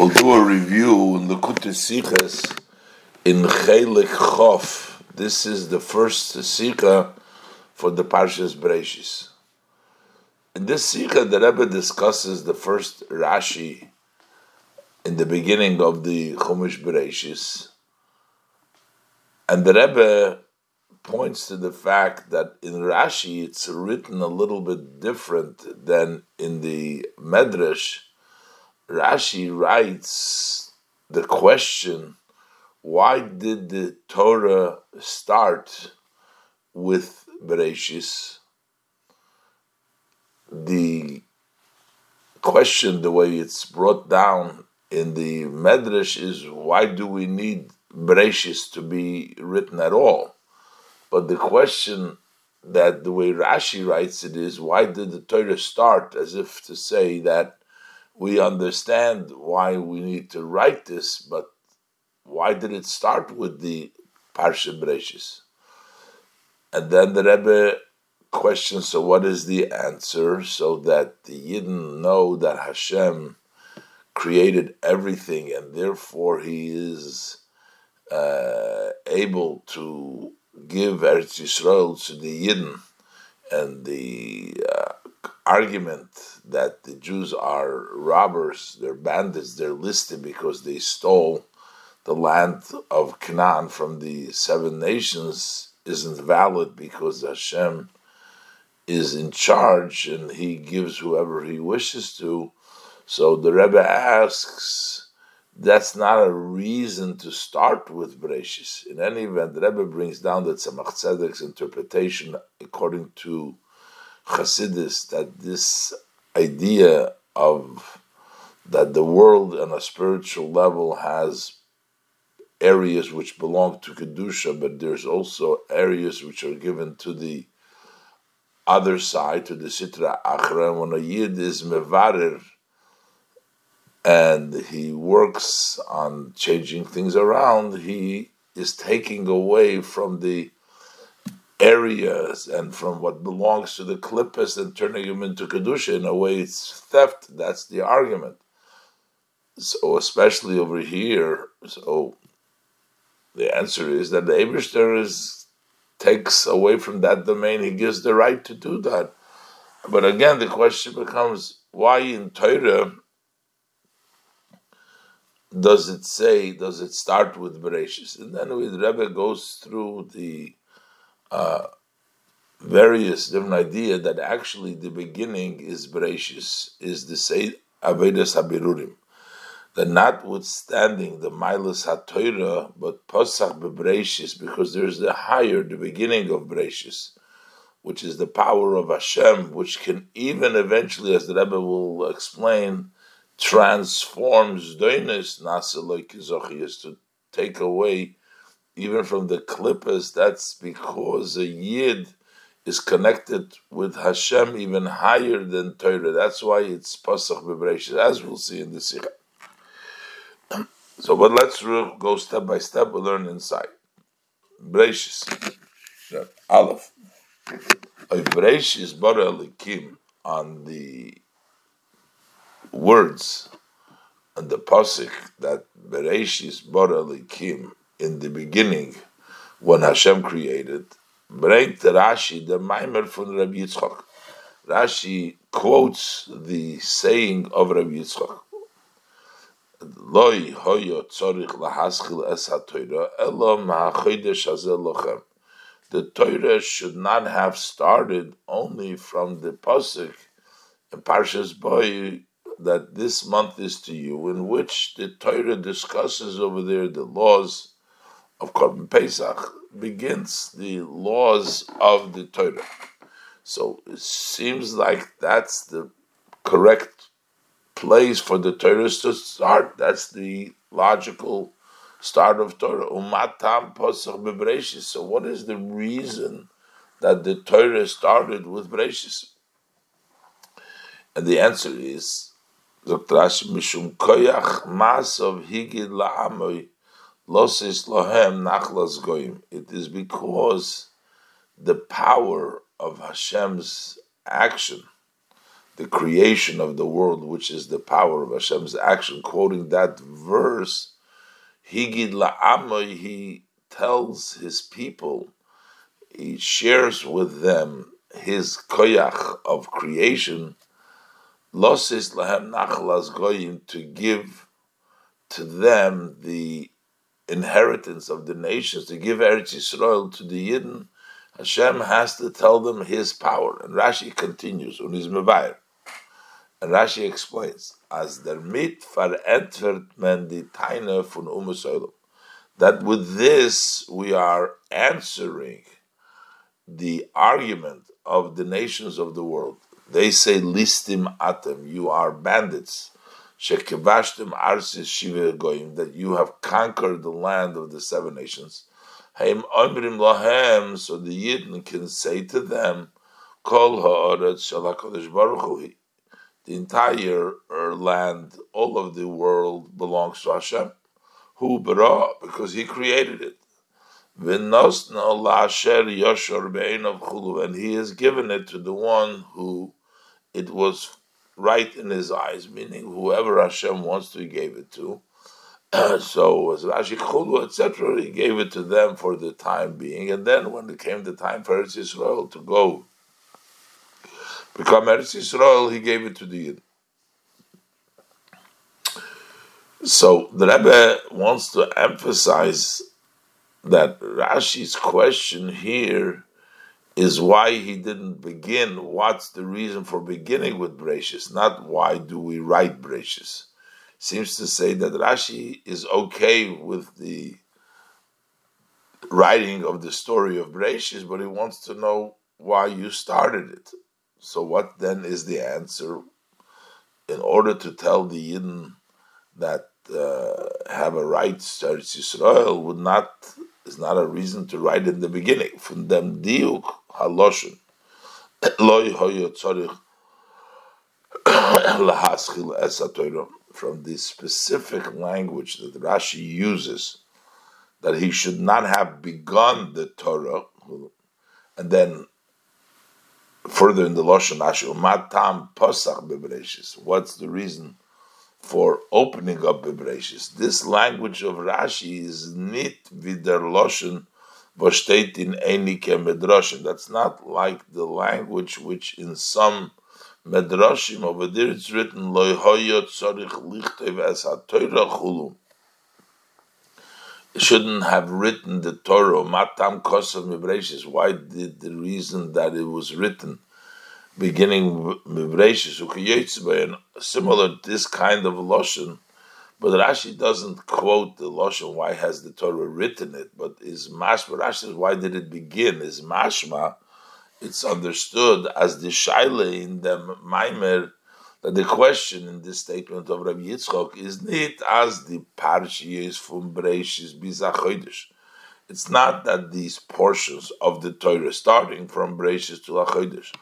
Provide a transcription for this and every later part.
We'll do a review in the Sichas in Chelek Chof. This is the first Sikha for the Parshas Breishis. In this Sikha, the Rebbe discusses the first Rashi in the beginning of the Chumash Breishis. And the Rebbe points to the fact that in Rashi it's written a little bit different than in the Medrash. Rashi writes the question why did the Torah start with Bereshis? The question, the way it's brought down in the Medrash, is why do we need Bereshis to be written at all? But the question that the way Rashi writes it is why did the Torah start as if to say that we understand why we need to write this, but why did it start with the Parsha Breshis? And then the Rebbe questions, so what is the answer? So that the Yidden know that Hashem created everything and therefore he is uh, able to give Eretz Yisrael to the Yidden, and the uh, argument that the Jews are robbers, they're bandits, they're listed because they stole the land of Canaan from the seven nations isn't valid because Hashem is in charge and he gives whoever he wishes to. So the Rebbe asks, that's not a reason to start with Bereshis. In any event, the Rebbe brings down that Tzemach Tzedek's interpretation, according to Chassidus, that this idea of that the world on a spiritual level has areas which belong to Kedusha, but there's also areas which are given to the other side, to the Sitra Achra. When a Yid is Mevarer, and he works on changing things around, he is taking away from the areas and from what belongs to the klippas and turning them into kedusha. In a way, it's theft. That's the argument. So, especially over here, so the answer is that the Abishter is takes away from that domain. He gives the right to do that. But again, the question becomes why in Torah does it say, does it start with Bereshis? And then the Rebbe goes through the uh, various different idea that actually the beginning is Bereshis, is the say Avedas Habirurim. That notwithstanding the Milas HaTorah, but Pesach Bebreshis, because there's the higher, the beginning of Bereshis, which is the power of Hashem, which can even eventually, as the Rebbe will explain, transforms doinus is to take away even from the klippas. That's because a yid is connected with Hashem even higher than Torah. That's why it's pasach bebreshis, as we'll see in the sikha. So, but let's go step by step. We'll learn inside. Breshis, Aleph. Breshis bara likim on the words and the pasuk that Bereshis Bora Likim in the beginning when Hashem created, bringt Rashi the Maimer from Rabbi Yitzchak. Rashi quotes the saying of Rabbi Yitzchak. Loi hoyo tzorich lahaschil es ha-Torah elo ma'achodesh hazeh lochem. The Torah should not have started only from the pasuk in Parshas Boy that this month is to you, in which the Torah discusses over there the laws of Korban Pesach, begins the laws of the Torah. So it seems like that's the correct place for the Torah to start. That's the logical start of Torah. Umatam Pesach bebreshis. So what is the reason that the Torah started with Breshis? And the answer is Dr. Mishum Koyach Masov Higid La'amoy Losis Lohem Nachlas Goyim. It is because the power of Hashem's action, the creation of the world, which is the power of Hashem's action, quoting that verse, Higid la'amoy, he tells his people, he shares with them his koyach of creation, losis lahem nachlas goyim, to give to them the inheritance of the nations, to give Eretz Yisrael to the Yidden, Hashem has to tell them His power. And Rashi continues, And Rashi explains, as der mit verentwert men die Teine von Umesoilum, that with this we are answering the argument of the nations of the world. They say, listim atem, you are bandits shekevashtim arsis shiva goyim, that you have conquered the land of the seven nations. Haim omrim lahem, so the Yidden can say to them, Kol ha'aretz shalakodesh baruch. The entire er, land, all of the world belongs to Hashem. Who bara, because He created it. V'nosna la'asher yoshor be'enov chulu, and He has given it to the one who it was right in his eyes, meaning whoever Hashem wants to, he gave it to. so as Rashi etc., he gave it to them for the time being, and then when it came the time for Eretz Yisrael to go become Eretz Yisrael, he gave it to the Yid. So the Rebbe wants to emphasize that Rashi's question here is why he didn't begin. What's the reason for beginning with Bereshis? Not why do we write Bereshis. Seems to say that Rashi is okay with the writing of the story of Bereshis, but he wants to know why you started it. So what then is the answer? In order to tell the Yidden that uh, have a right to Israel would not is not a reason to write in the beginning. From them diuk haloshin loy. From the specific language that Rashi uses, that he should not have begun the Torah, and then further in the Lashon Rashi, matam posach. What's the reason? For opening up Bebreshis. This language of Rashi is nit vider loshen v'shteit in enike medrashim. That's not like the language which in some medrashim over there it's written loy hoyot tzorich lichtev es shouldn't have written the Torah, matam kosav mebreshis. Why did the reason that it was written beginning Mivreshis and similar this kind of Loshen, but Rashi doesn't quote the Loshen, why has the Torah written it, but is Mashma, Rashi says, why did it begin? Is Mashma, it's understood as the Shaila in the Maimer, that the question in this statement of Rabbi Yitzchok is not as the Parshiyas from Bereshis Bizachodesh. It's not that these portions of the Torah, starting from Bereshis to Lachodesh,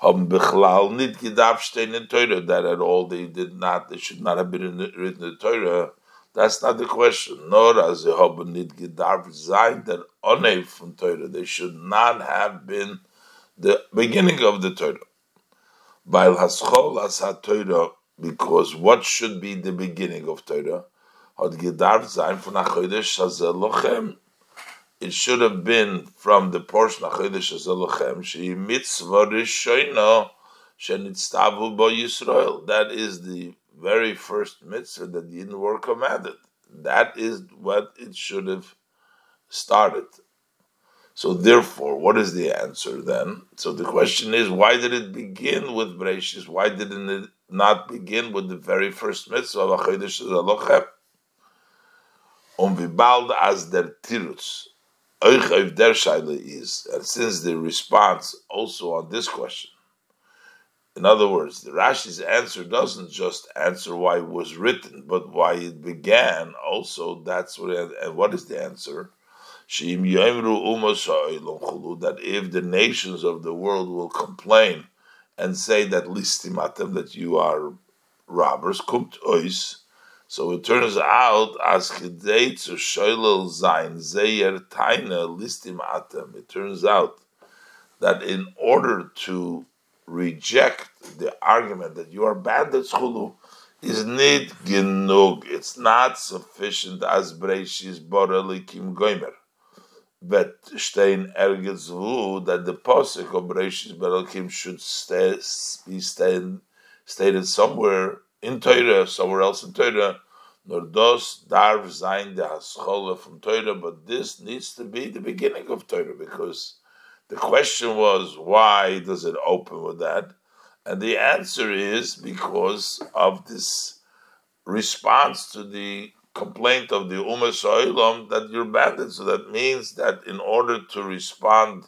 haben Bechlal nit gedarf in Torah, that at all they did not, they should not have been written in the Torah. That's not the question. Nor as they haben nit gedarf der Onei from Torah. They should not have been the beginning of the Torah. Weil haschol as ha-Torah, because what should be the beginning of Torah? Lochem it should have been from the portion of Chodesh Azalochem, she mitzvah rishoino shenitztavu bo Yisrael. That is the very first mitzvah that the Yidden were commanded. That is what it should have started. So therefore, what is the answer then? So the question is, why did it begin with Bereshis? Why didn't it not begin with the very first mitzvah of Chodesh Azalochem? Um vibald as der tirutz der Shaila is, and since the response also on this question, in other words, the Rashi's answer doesn't just answer why it was written, but why it began. Also, that's what. And what is the answer? That if the nations of the world will complain and say that listimatem that you are robbers, kumt ois, so it turns out as chidei to shoylel zayin taina listim atem. It turns out that in order to reject the argument that you are bandits chulu is nid genug. It's not sufficient as breishis borelikim goimer. But stein ergets that the posik of breishis borelikim should stay, be stated somewhere in Torah, somewhere else in Torah. Nor does darv zayin de haschole from Torah, but this needs to be the beginning of Torah because the question was why does it open with that? And the answer is because of this response to the complaint of the Ummah Sa'ilam that you're banded. So that means that in order to respond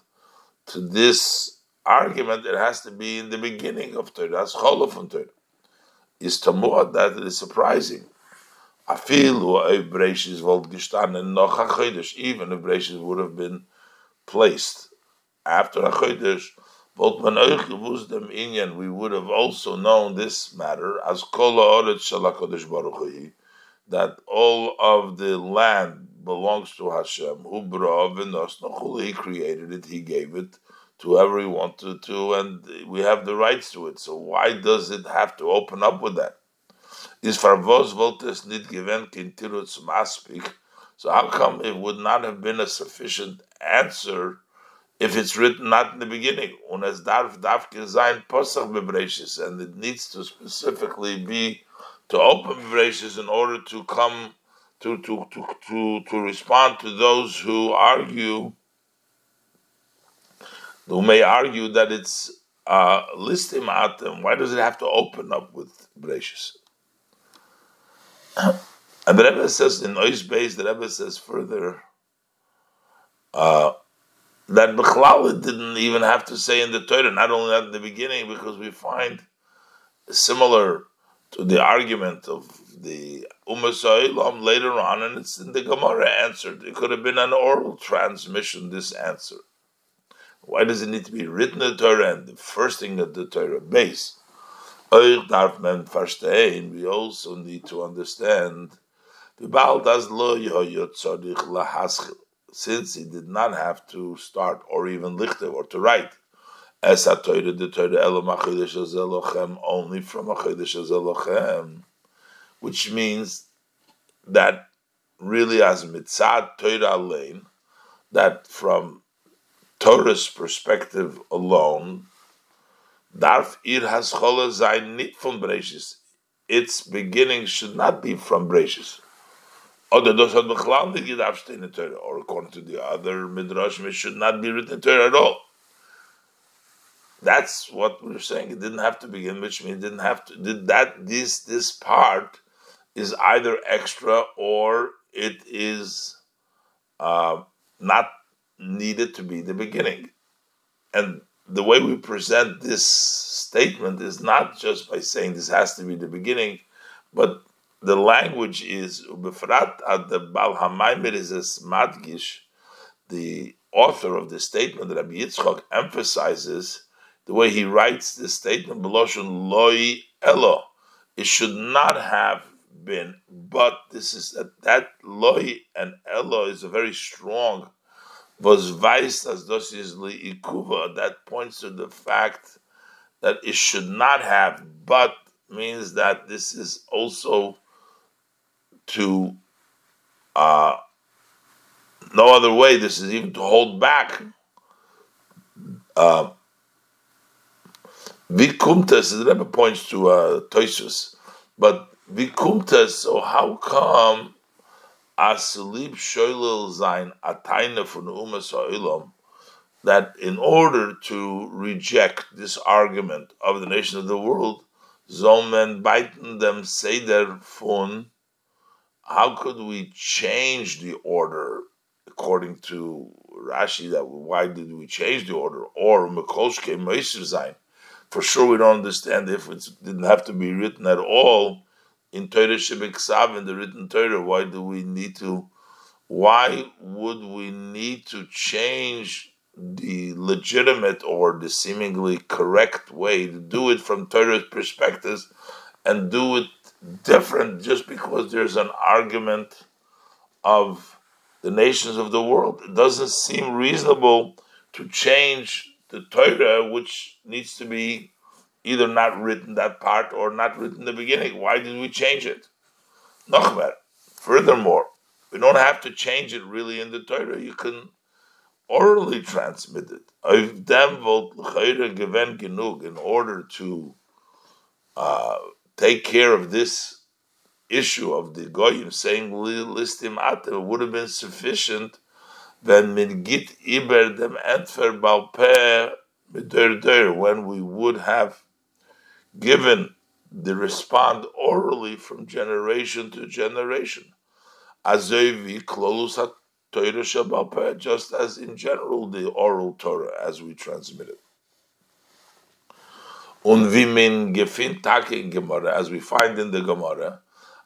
to this argument, it has to be in the beginning of Torah. That's from Torah. Is Tamua that it is surprising. Feel if Breishis would gestanden noch a even if Breishis would have been placed. After a Chodesh, but man euch gewusst dem Inyan, we would have also known this matter, as kol ha'oretz shel HaKadosh Baruch that all of the land belongs to Hashem, who v'nos he created it, he gave it to whoever he wanted to, and we have the rights to it. So why does it have to open up with that? Is farvos voltes nit given kintirutz maspik. So how come it would not have been a sufficient answer if it's written not in the beginning, und es darf dafke sein posach bebrachis, and it needs to specifically be to open bebrachis in order to come to to to to to respond to those who argue, may argue that it's uh, listim atem. Why does it have to open up with bebrachis? And the Rebbe says in Ois Beis, the Rebbe says further. Uh, that Bechlal didn't even have to say in the Torah, not only in the beginning, because we find similar to the argument of the Ummah later on, and it's in the Gemara answered. It could have been an oral transmission, this answer. Why does it need to be written in the Torah and the first thing that the Torah base? We also need to understand since he did not have to start or even lichte or to write. As a Torah, the Torah only from Elochem, which means that really as mitzad Torah lane, that from Torah's perspective alone, darf ir has zayin nit from Breishis. Its beginning should not be from Breishis. Or according to the other midrash, it should not be written in Torah at all. That's what we're saying. It didn't have to begin, which means didn't have to. Did that this this part is either extra or it is uh, not needed to be the beginning. And the way we present this statement is not just by saying this has to be the beginning, but the language is ubefrat at the Bal is Madgish, the author of the statement Rabbi Yitzchak emphasizes the way he writes this statement, Beloshon Loi Elo. It should not have been, but this is that, that and Elo is a very strong was vice as dos is ikuva that points to the fact that it should not have, but means that this is also to uh, no other way. This is even to hold back. Uh, Vikumtas, the Rebbe points to uh, Toisus, but Vikumtas, so how come Asalib Shoilil Zain Umas Sa'ilam that in order to reject this argument of the nation of the world, Zomen them Seder fun, how could we change the order according to Rashi? That why did we change the order? Or Mekolshke Meiser Zain? For sure, we don't understand if it didn't have to be written at all in Torah Shebeksav in the written Torah. Why do we need to? Why would we need to change the legitimate or the seemingly correct way to do it from Torah's perspective and do it different just because there's an argument of the nations of the world. It doesn't seem reasonable to change the Torah, which needs to be either not written that part or not written the beginning. Why did we change it? Nochmer. Furthermore, we don't have to change it really in the Torah. You can orally transmit it. In order to uh, take care of this issue of the goyim saying listim atem, would have been sufficient when min git iber dem entfer balpe when we would have given the respond orally from generation to generation. Azevi klolus Torah just as in general the oral Torah as we transmit it. Und gefin in Gemara, as we find in the Gemara,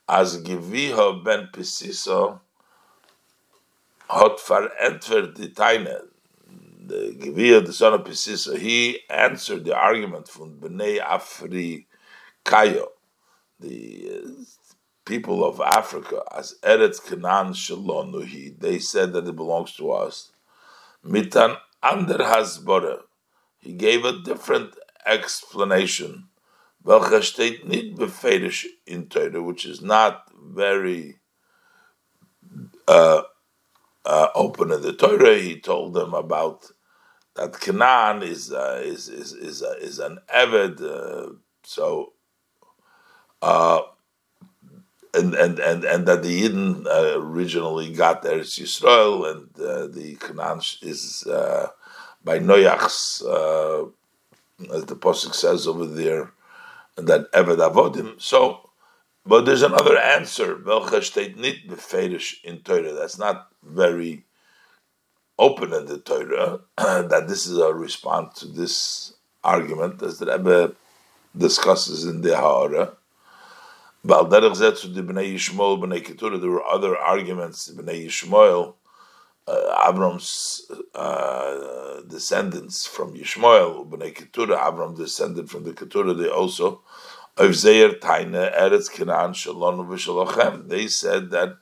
as Geviha ben Pisiso hat verentwert die Teine, the Geviha, the son of Pisiso, he answered the argument from Bnei Afri Kayo, the uh, people of Africa, as Eretz Canaan Shalonuhi, they said that it belongs to us. Mitan Ander Hasbara, he gave a different explanation. Welcher steht nicht befehlisch in Torah, which is not very uh, uh, the Torah. He told them about that Canaan is uh, is is is, uh, is an Eved, uh, so uh, and, and and and that the Yidden uh, originally got there is Yisrael, and uh, the Canaan is by Noach's, as the pasuk says over there, that Eved Avodim. So, but there's another answer. That's not very open in the Torah. that this is a response to this argument, as the Rebbe discusses in the Ha'ara. There were other arguments. Bnei Yishmael, uh, uh, descendants from Yishmael, Bnei Keturah, Avram descended from the Keturah, they also, they said that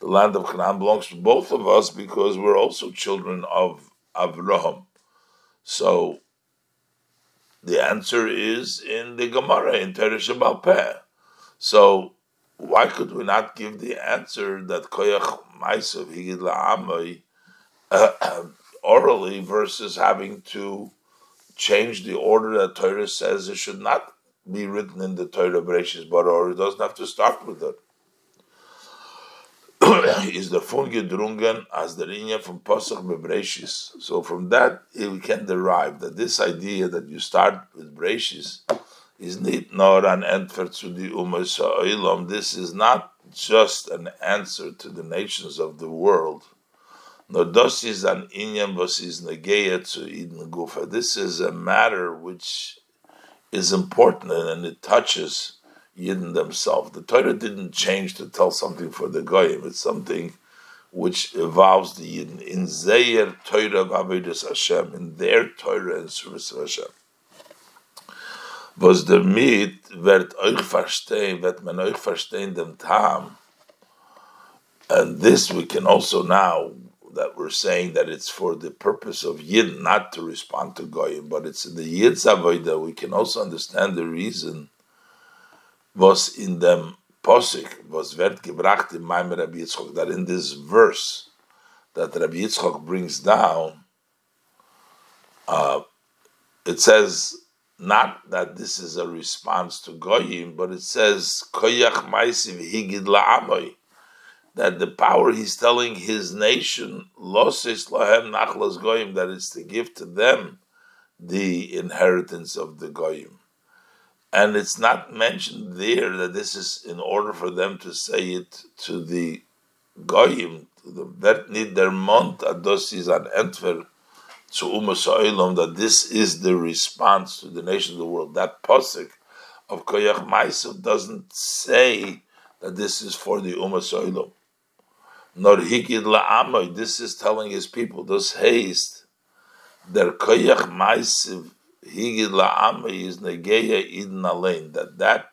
the land of Canaan belongs to both of us because we're also children of Avraham. So, the answer is in the Gemara, in Teresh Peh. So why could we not give the answer that koyach ma'asav higid la'amay uh, orally versus having to change the order that Torah says it should not be written in the Torah Bereshis but or it doesn't have to start with it. is the fun gedrungen as the linya from Pasach Bebreshis. So from that eh, we can derive that this idea that you start with Bereshis is nicht nor an Antwort zu die Umas. This is not just an answer to the nations of the world. No, das is an inyan was is negeya to Eden Gufa. This is a matter which is important and it touches Yidden themselves. The Torah didn't change to tell something for the Goyim. It's something which involves the Yidden in Zeyer Torah of Hashem, in their Torah and service of Hashem was mit wird euch verstehen, wird man euch verstehen dem Tam. And this we can also now that we're saying that it's for the purpose of Yid not to respond to Goyim, but it's in the Yid's that we can also understand the reason was in them Posik was wird gebracht in Maim Rabbi Yitzchok, that in this verse that Rabbi Yitzchok brings down, uh, it says not that this is a response to Goyim, but it says Koyach Maisiv Higid La'amoy. That the power he's telling his nation, Loses Lahem Nachlas Goyim, that it's to give to them the inheritance of the Goyim. And it's not mentioned there that this is in order for them to say it to the Goyim, to the Vet Nid der Mont Adosis an Entfer to Umas that this is the response to the nation of the world. That posik of Koyach Maisav doesn't say that this is for the Umas Nor Hikid La'amoy, this is telling his people, this haste, their Koyach Maisav Higid La'amoy is Negeya Eden Alain, that that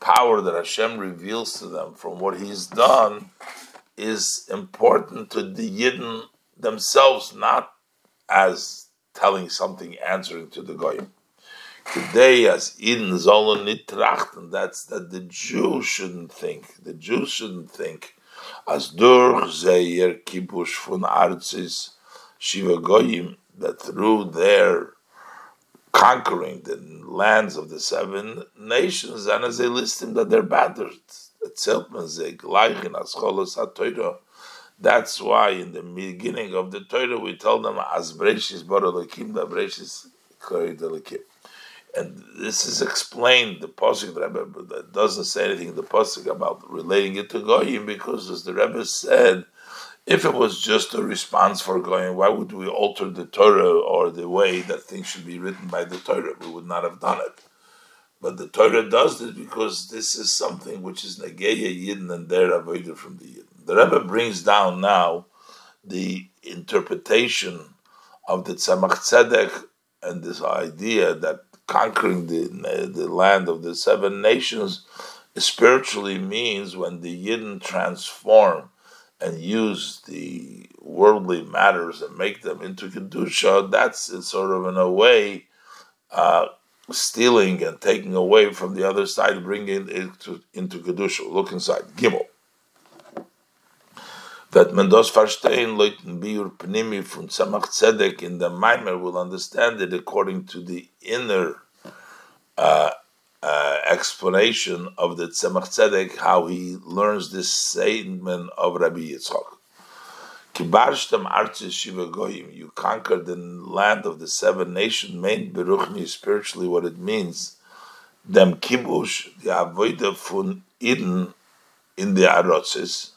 power that Hashem reveals to them from what He's done is important to the Yidden themselves, not as telling something, answering to the goyim. Today, as in Zolon Nitrachten, that's that the Jew shouldn't think. The Jew shouldn't think as durch Zeyer Kibush von Arzis Shiva Goyim, that through their conquering the lands of the seven nations, and as they list them that they're battered. That's why in the beginning of the Torah we tell them as Breshis Baralakim, da Breshis. And this is explained, the Pasuk, the Rebbe that doesn't say anything in the Pasuk about relating it to Goyim, because as the Rebbe said, if it was just a response for going, why would we alter the Torah or the way that things should be written by the Torah? We would not have done it. But the Torah does this because this is something which is Negeya Yidden and their avoided from the Yidden. The Rebbe brings down now the interpretation of the Tzemach Tzedek and this idea that conquering the, the land of the seven nations spiritually means when the Yidden transform and use the worldly matters and make them into kedusha, that's sort of in a way uh, stealing and taking away from the other side, bringing it to, into kedusha. Look inside Gimel. That Mendos verstehen Leuten biur pnimi from Tzemach Tzedek in the Maimer will understand it according to the inner uh, uh, explanation of the Tzemach Tzedek, how he learns this statement of Rabbi arches shiva goyim, you conquered the land of the seven nations, main beruchni, spiritually what it means, dem kibush, the avoida fun iden in the arotzes,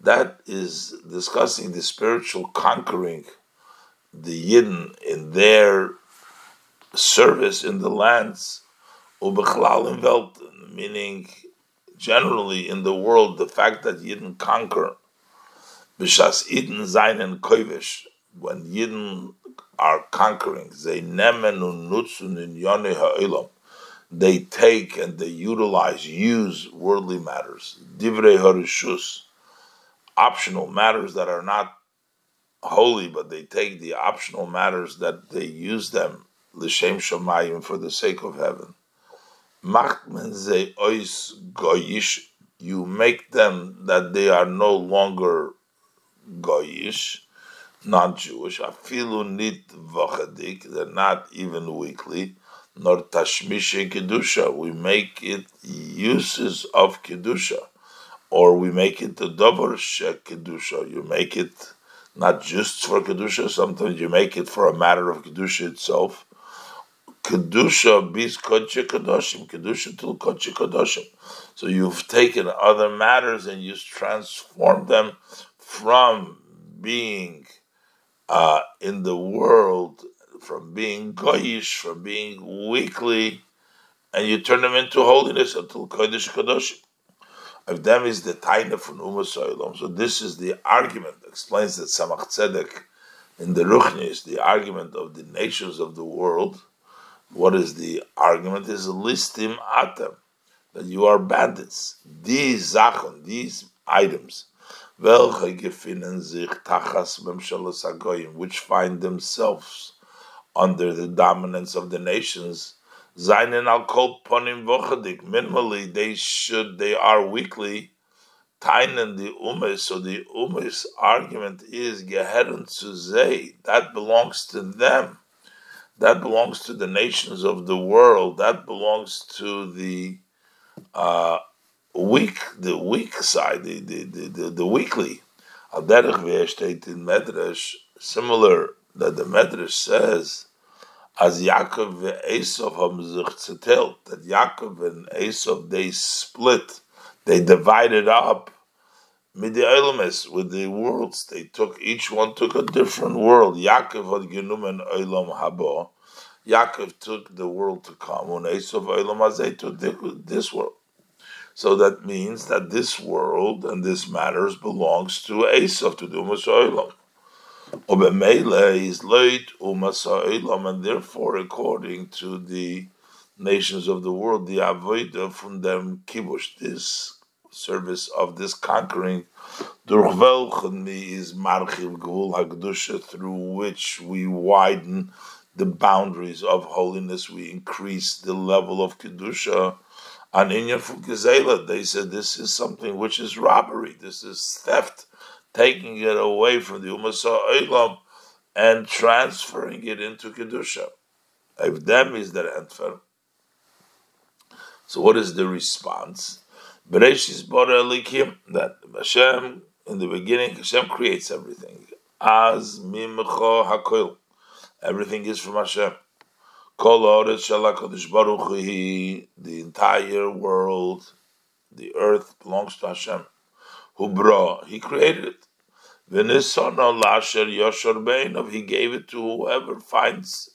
that is discussing the spiritual conquering the Yidden in their service in the lands ubechlal in Welten, meaning generally in the world, the fact that Yidden conquer, b'shas Yidden seinen koivish, when Yidden are conquering, they nemen und in yone ha'olam, they take and they utilize, use worldly matters, divrei harishus, optional matters that are not holy, but they take the optional matters that they use them l'shem shamayim for the sake of heaven macht men ze ois goyish, you make them that they are no longer goyish, not Jewish, afilu nit vachadik, they're not even weekly, nor tashmishe kedusha, we make it uses of kedusha, or we make it the davar shek kedusha, you make it not just for kedusha, sometimes you make it for a matter of kedusha itself, kedusha bis kodche kadoshim, kedusha til kodche kadoshim. So you've taken other matters and you've transformed them from being uh, in the world, from being goyish, from being weakly, and you turn them into holiness until kodesh kadoshim. If them is the taina from Umas So this is the argument, explains that Tzemach Tzedek in the Ruchnis, the argument of the nations of the world, what is the argument? Is listim atem that you are bandits. These zachon, these items, which find themselves under the dominance of the nations. Zainin al kol ponim vochadik. Minimally, they should, they are weakly. Tainen the umes. So the umes argument is geheren zu That belongs to them that belongs to the nations of the world. That belongs to the uh, weak, the weak side, the the the, the, the weekly. in Medrash, similar that the Medrash says, as Yaakov and Esav haben that Yaakov and Esav they split, they divided up Midi with the worlds. They took each one took a different world. Yaakov had genumen Olam Habo. Yaakov took the world to come. When Esav Olam Hazeh took this world. So that means that this world and this matters belongs to Esav to the Umas Olam. Obemele is late Umas Olam, and therefore, according to the nations of the world, the Avodah from them kibush this service of this conquering, is through which we widen the boundaries of holiness, we increase the level of kedusha. And in Fukizela, they said this is something which is robbery, this is theft, taking it away from the Umasa Eilam and transferring it into kedusha. If them is their entfer. So what is the response? Bereshis Bora Elikim, that Hashem, in the beginning, Hashem creates everything. As Mimcho HaKoil. Everything is from Hashem. Kol Oretz Baruch the entire world, the earth belongs to Hashem. Hubra, He created it. V'nisono lasher yoshor beinov, He gave it to whoever finds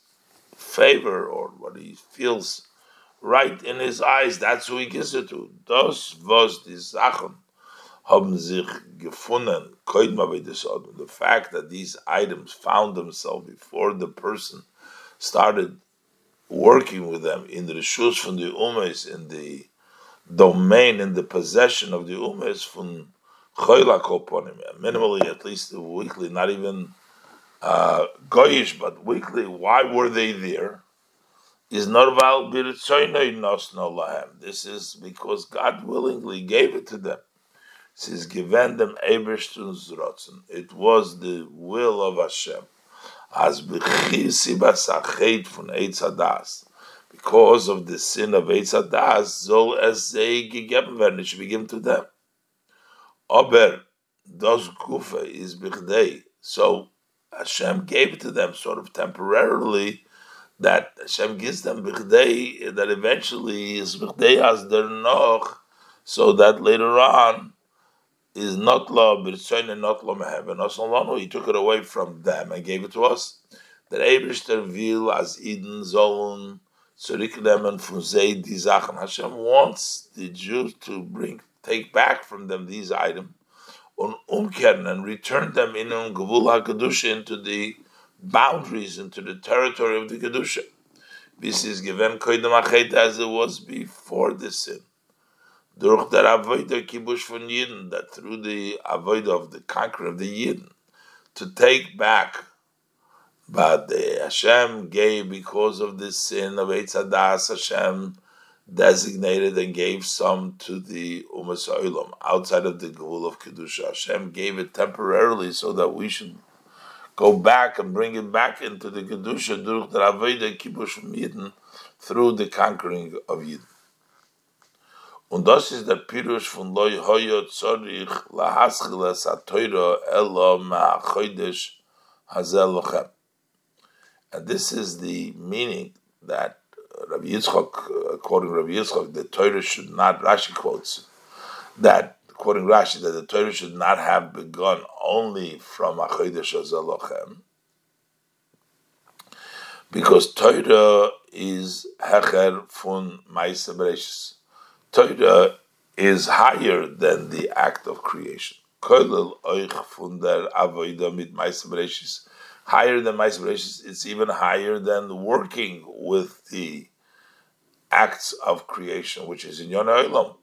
favor or what he feels right in his eyes, that's who he gives it to. Das was die Sachen haben sich gefunden, the fact that these items found themselves before the person started working with them in the rishus from the umes, in the domain, in the possession of the umes from choyla koponim, minimally at least weekly, not even uh, goyish, but weekly. Why were they there? Is norval lahem. This is because God willingly gave it to them. Is given them It was the will of Hashem. As von because of the sin of Eitz Hadaas, soll es sei gegeben werden, it should be given to them. Aber das Gufe is bichdei. So Hashem gave it to them sort of temporarily that Hashem gives them bichdei, that eventually is bichdei as der noch, so that later on is not law b'ritzayin and not law meheven. Also, he took it away from them and gave it to us. That Eibishter will as Eden zolun zurücknehmen from zei die Sachen. Hashem wants the Jews to bring, take back from them these items, on umkehren and return them in um gevul into the boundaries into the territory of the Kedusha. This is given koidem as it was before the sin. Durch der Avodah Kibush von Yidden, that through the Avodah of the conqueror of the Yidden, to take back, but the Hashem gave because of the sin of Eitz Hadaas, Hashem designated and gave some to the Umas Olam outside of the Gevul of Kedusha. Hashem gave it temporarily so that we should go back and bring it back into the Kedusha durch der Aveda Kibush Yidden through the conquering of Yidden. Und das ist der Pirush von Loi Hoyo Tzorich Elo Hazel Lochem. And this is the meaning that Rabbi Yitzchok, according to Rabbi Yitzchok, the Torah should not, Rashi quotes, that quoting Rashi, that the Torah should not have begun only from Achodesh Azalochem, because Torah is Hecher fun Maisa Bereshis. Torah is higher than the act of creation. Koilel Oich fun der mit. Higher than Maisa Bereshis, it's even higher than working with the acts of creation, which is in Yonah Olam.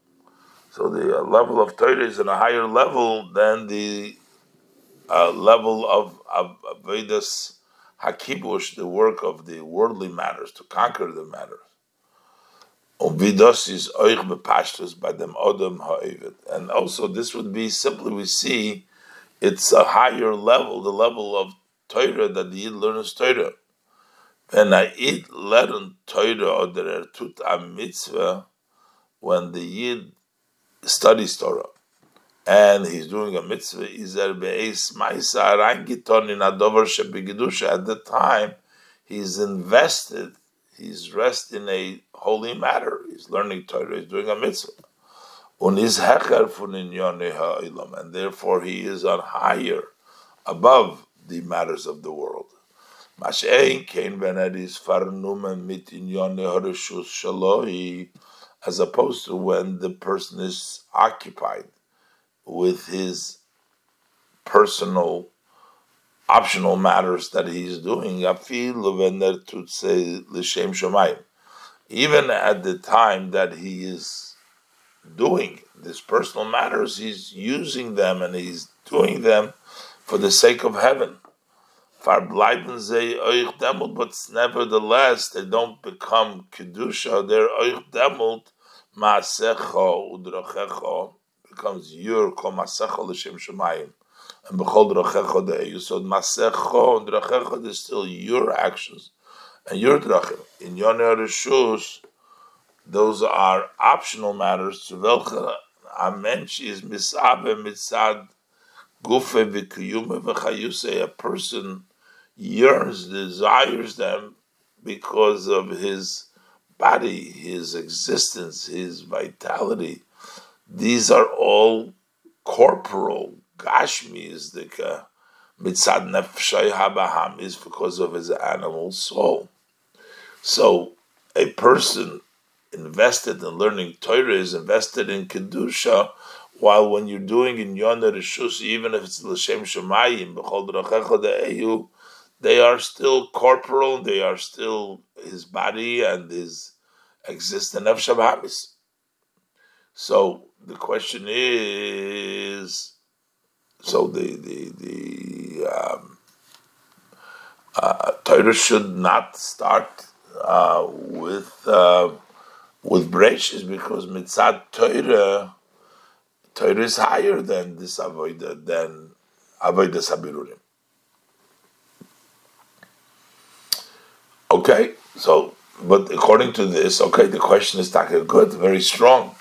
So the uh, level of Torah is in a higher level than the uh, level of, of, of Vedas Hakibush, the work of the worldly matters, to conquer the matters. is oich by And also this would be simply we see it's a higher level, the level of Torah that the Yid learns Torah. When I eat learn Torah or there tut a mitzvah, when the Yid studies Torah and he's doing a mitzvah, izer be'es ma'isa rangiton in adover shebegedusha. At the time, he's invested, he's rest in a holy matter. He's learning Torah, he's doing a mitzvah. And therefore he is on higher, above the matters of the world. Mashein kein ben farnumen mit inyone harishus shalohi, as opposed to when the person is occupied with his personal optional matters that he's doing. Even at the time that he is doing these personal matters, he's using them and he's doing them for the sake of heaven. But nevertheless, they don't become kedusha. They're oich demult maasecha udrachecha becomes your kol maasecha l'shem shemayim and bechol drachecha de'eyu. So maasecha and drachecha is still your actions and your drachim. In yoner rishus, those are optional matters. To welche a mensch is misabe mitzad gufe v'kiyume v'chayuse. A person yearns, desires them because of his body, his existence, his vitality. These are all corporal. Gashmi is the mitzad nefshay habaham is because of his animal soul. So a person invested in learning Torah is invested in kedusha, while when you're doing in Yonah even if it's l'shem shemayim b'chol de'eyu, they are still corporal, they are still his body and his existence of Shabbat. So the question is, so the the the um, uh, Torah should not start uh, with uh, with Breishis because mitzad Torah Torah is higher than this avoida than avoida sabirurim. Okay, so but according to this, okay, the question is taka good, very strong.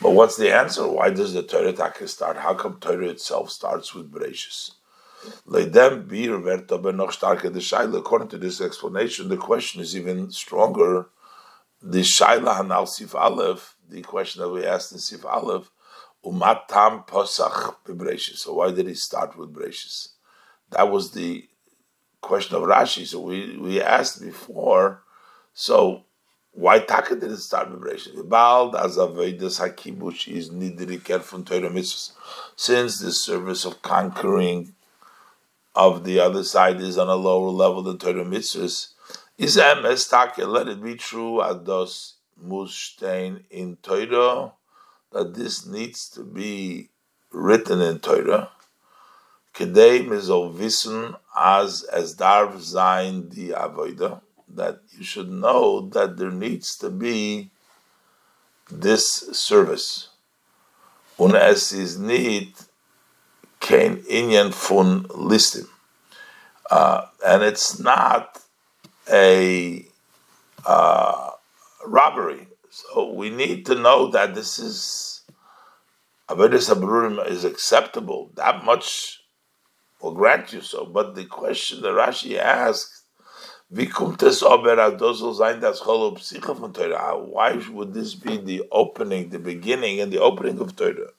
But what's the answer? Why does the Torah taka start? How come Torah itself starts with Bereshis? According to this explanation, the question is even stronger. The Shaila Hanal Sif Aleph, the question that we asked in Sif Aleph, Umatam Posach Bereshis. So why did he start with Bereshis? That was the question of Rashi. So we, we asked before, so why Taka didn't start with Bereshit? Bald as Avedas Hakibush is nidriker from Torah mitzvahs. Since the service of conquering of the other side is on a lower level than Torah mitzvahs, is emes Taka, let it be true, ados mustein in Torah, that this needs to be written in Torah. Kedei mizol wissen as as darf sein die avoida that you should know that there needs to be this service. Und es ist nicht kein Inyan von listing. Uh, and it's not a uh, robbery. So we need to know that this is Avedis Abrurim is acceptable. That much will grant you so. But the question that Rashi asks, why would this be the opening, the beginning, and the opening of Torah?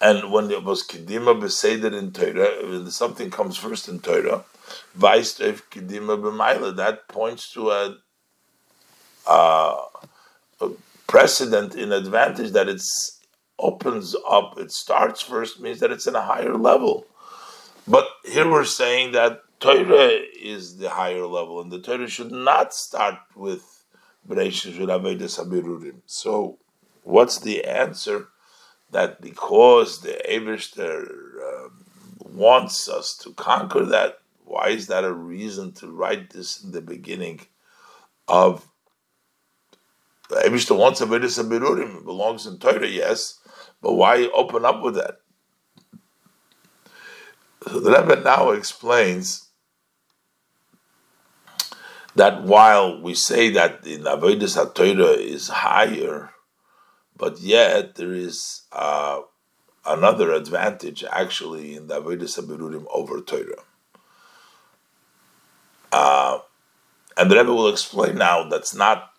And when it was Kedima Beseder in Torah, something comes first in Torah, Vaistrev Kedima B'maila, that points to a, a precedent in advantage that it opens up, it starts first, means that it's in a higher level. But here we're saying that Torah is the higher level, and the Torah should not start with Bereshit Abirurim. So, what's the answer? That because the Eberster uh, wants us to conquer that, why is that a reason to write this in the beginning of the wants Avedis Abirurim? It belongs in Torah, yes, but why open up with that? So the Rebbe now explains that while we say that in Avodah HaTorah is higher, but yet there is uh, another advantage actually in the Avodah HaBerurim over Torah. Uh, and the Rebbe will explain now that's not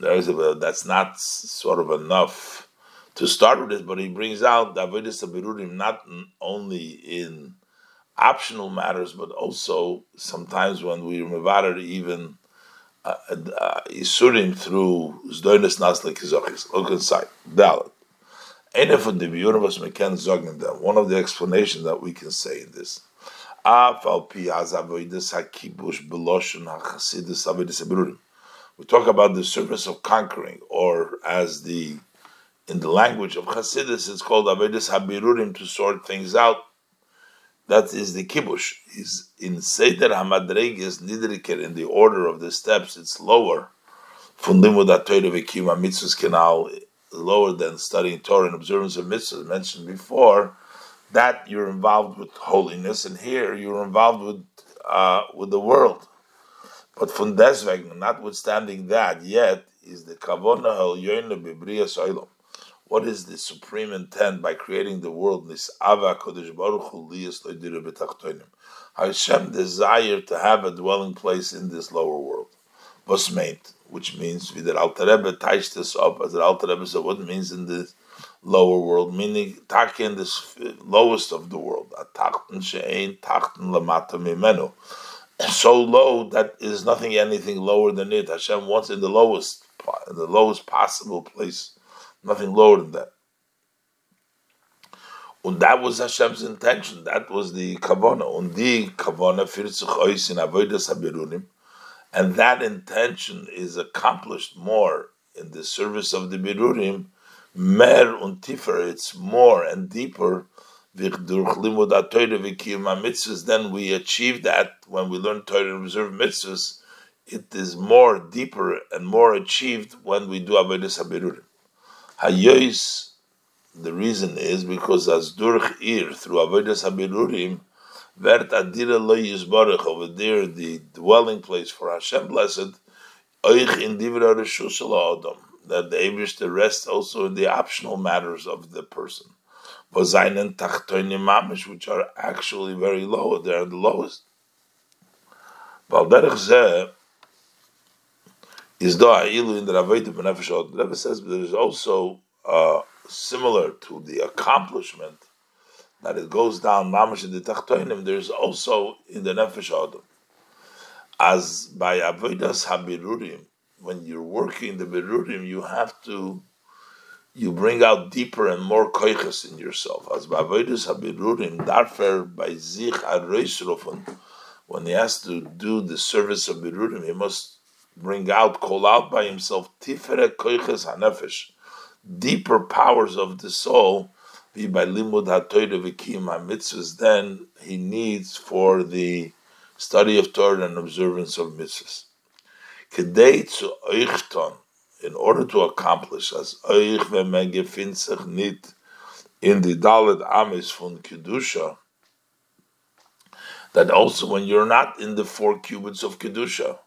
that's not sort of enough to start with this, but he brings out the Avodah HaBerurim not only in optional matters, but also sometimes when we mevarer even uh, uh, through zdoinis naslik kizochis. Look inside. Dalit. One of the explanations that we can say in this. We talk about the service of conquering, or as the in the language of Hasidus, it's called Avedis Habirurim to sort things out. That is the kibush. Is in Seder Hamadregis Nidriker in the order of the steps, it's lower. From Limud V'Kiyum Mitzvahs Canal, lower than studying Torah and observance of mitzvahs mentioned before. That you're involved with holiness, and here you're involved with uh, with the world. But from deswegen, notwithstanding that, yet is the kavona elyoina bebriya soilom. What is the supreme intent by creating the world? This ava kodesh baruch. Hashem desired to have a dwelling place in this lower world. Was meant, which means der Alter Rebbe teist this up, as the Alter Rebbe said, what means in the lower world, meaning tak in this lowest of the world. Atachten she'ein tachten lamata mimenu so low that is nothing anything lower than it. Hashem wants in the lowest in the lowest possible place, nothing lower than that. And that was Hashem's intention. That was the kavana. Und die kavana in avodas and that intention is accomplished more in the service of the birurim. Mer und tiefer, it's more and deeper then we achieve that when we learn Torah and observe mitzvahs. It is more deeper and more achieved when we do avodas habirurim. Hayois, the reason is because as durch ir through avodas habirurim, vert adira lo yisbarach over there the dwelling place for Hashem blessed, oich in divra reshus adam that the Abish the rest also in the optional matters of the person Vazainen tachtoinim mamish, which are actually very low. They're the lowest. Valderich zeh is do ilu in the Ravayim Benefesh The Rebbe says there is also uh, similar to the accomplishment that it goes down mamash in the tachtoinim. There is also in the Nefesh Adam. As by avodas habirurim, when you're working the birurim, you have to you bring out deeper and more koiches in yourself. As ba'avodas habirurim darfer by zich aroisrofen, when he has to do the service of birurim, he must bring out, call out by himself tifere koiches hanefesh, deeper powers of the soul. Be by limud hatoyre v'kiyim mitzvahs. Then he needs for the study of Torah and observance of mitzvahs. Kedei zu euchton in order to accomplish as man gefindt sich nit in the dalet amis von kedusha that also when you're not in the four cubits of kedusha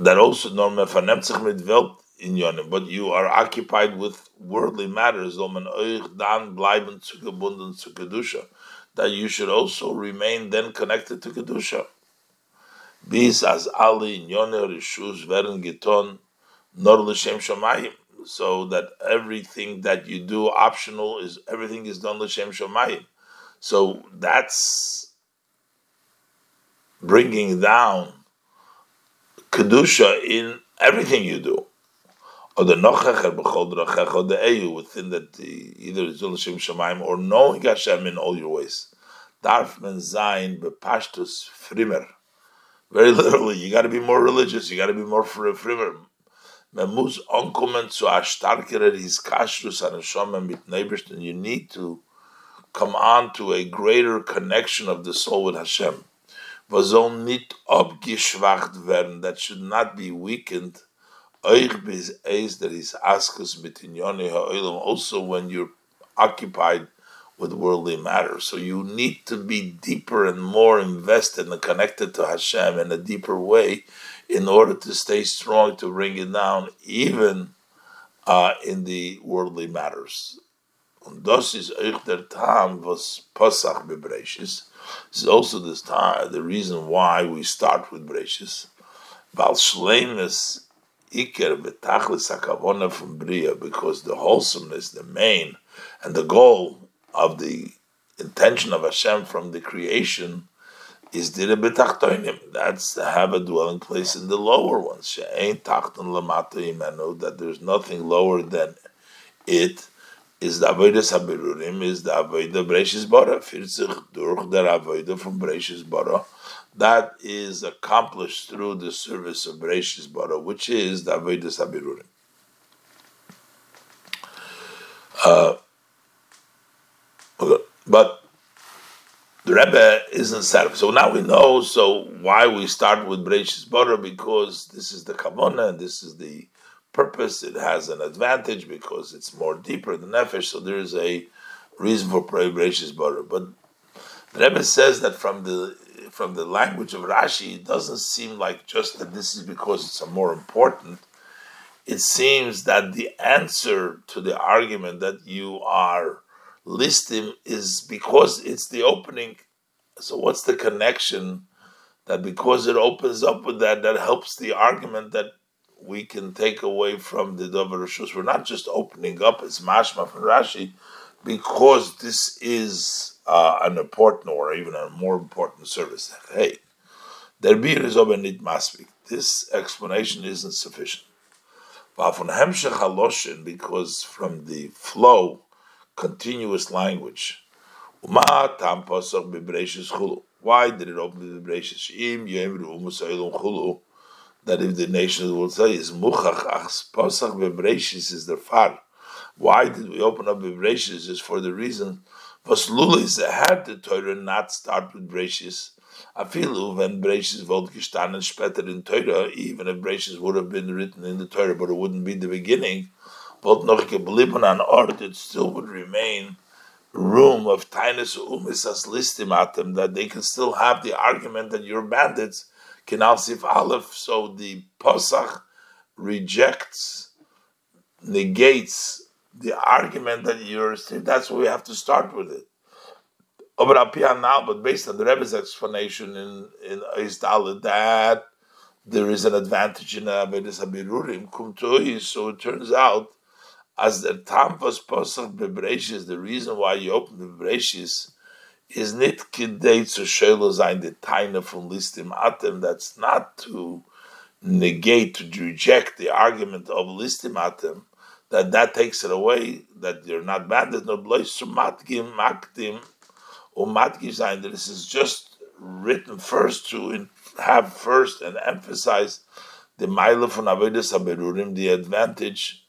that also normal welt in yonim but you are occupied with worldly matters that you should also remain then connected to kedusha bis as geton nor so that everything that you do optional is everything is done l'shem shamayim. So that's bringing down kedusha in everything you do. Or the nochacher b'chol drachech or the eyu within that the, either is l'shem shamayim or knowing Hashem in all your ways. Darf men sein bepashtus frimer. Very literally, you got to be more religious. You got to be more frimer, Man muss ankommen zu a starkere Hiskashrus an Neshama mit Neibishten. You need to come on to a greater connection of the soul with Hashem. Was soll nicht abgeschwacht werden, that should not be weakened. Euch bis der is askus mit ha'olam, also when you're occupied with worldly matters. So you need to be deeper and more invested and connected to Hashem in a deeper way in order to stay strong to bring it down, even uh, in the worldly matters. Und das ist euch der Tam, was Pasach bebrechis. This is also this time, the reason why we start with brechis. Weil Shleimus Iker betachlis hakavona from Bria, because the wholesomeness, the main, and the goal of the intention of Hashem from the creation is dire betachtoinim. That's to have a dwelling place in the lower ones. She'ain tachton lamata imenu, that there's nothing lower than it. Is the avodah sabirurim, is the avodah breishis bara, firzich durch der avodah from breishis bara. That is accomplished through the service of breishis bara, which is the avodah sabirurim. Uh, but the Rebbe isn't set So now we know. So why we start with Breishis Bora because this is the Kavona and this is the purpose. It has an advantage because it's more deeper than Nefesh. So there is a reason for Breishis Bora. But the Rebbe says that from the from the language of Rashi, it doesn't seem like just that this is because it's more important. It seems that the answer to the argument that you are listing is because it's the opening. So what's the connection that because it opens up with that, that helps the argument that we can take away from the Dover Rishus. We're not just opening up as mashma from Rashi, because this is uh, an important or even a more important service. Hey, der Bier is aber nicht maspik. This explanation isn't sufficient. Because from the flow, continuous language, why did it open the Bebreshis? That if the nation will say is Muchach Achs Pasach Bebreshis is the far. Why did we open up Bebreshis? Is for the reason was Lulis had the Torah not start with Breshis. Afilu when Breshis would gestanden später in Torah, even if Breshis would have been written in the Torah, but it wouldn't be the beginning. But noch geblieben an Ort, it still would remain room of Tainus Umis as listimatem, that they can still have the argument that you're bandits, Kinalsif Aleph, so the Posach rejects, negates the argument that you're that's where we have to start with it. now, but based on the Rebbe's explanation in in Isdal that there is an advantage in Avedis Abirurim Kumtoi, so it turns out as the Tampas Posach Bebreshis, the reason why you open the Bebreshis is nit kidei zu shelo zayin the taina from listim atem. That's not to negate to reject the argument of listim atem that that takes it away, that you're not bad. There's no blois matgim makdim or matgi This is just written first to have first and emphasize the ma'ila from avedis aberurim, the advantage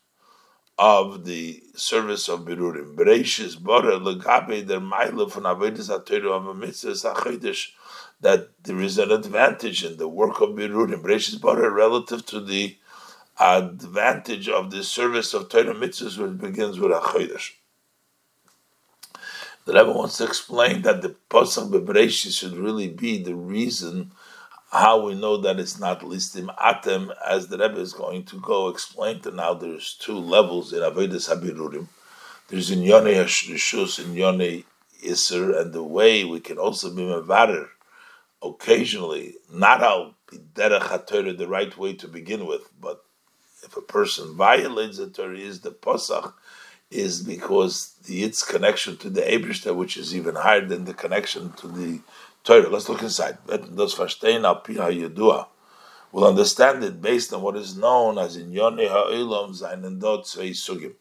of the service of berurim. Bereishis bora legabe der ma'ila from avedis atoru of mitzvah that there is an advantage in the work of berurim. Bereishis bora relative to the advantage of the service of Torah mitzvahs, which begins with a. The Rebbe wants to explain that the Pasach Bebreishis should really be the reason how we know that it's not listim atem, as the Rebbe is going to go explain to now. There's two levels in Avedis Habirurim. There's in Yone Hashrishus, in Yone Isser, and the way we can also be Mevarer occasionally, not al derech the right way to begin with, but if a person violates the Torah, is the Pasach, is because the its connection to the Ebrishter, which is even higher than the connection to the Torah. Let's look inside. We'll understand it based on what is known as in Yoni Ha'ilam Zainendot Sugim.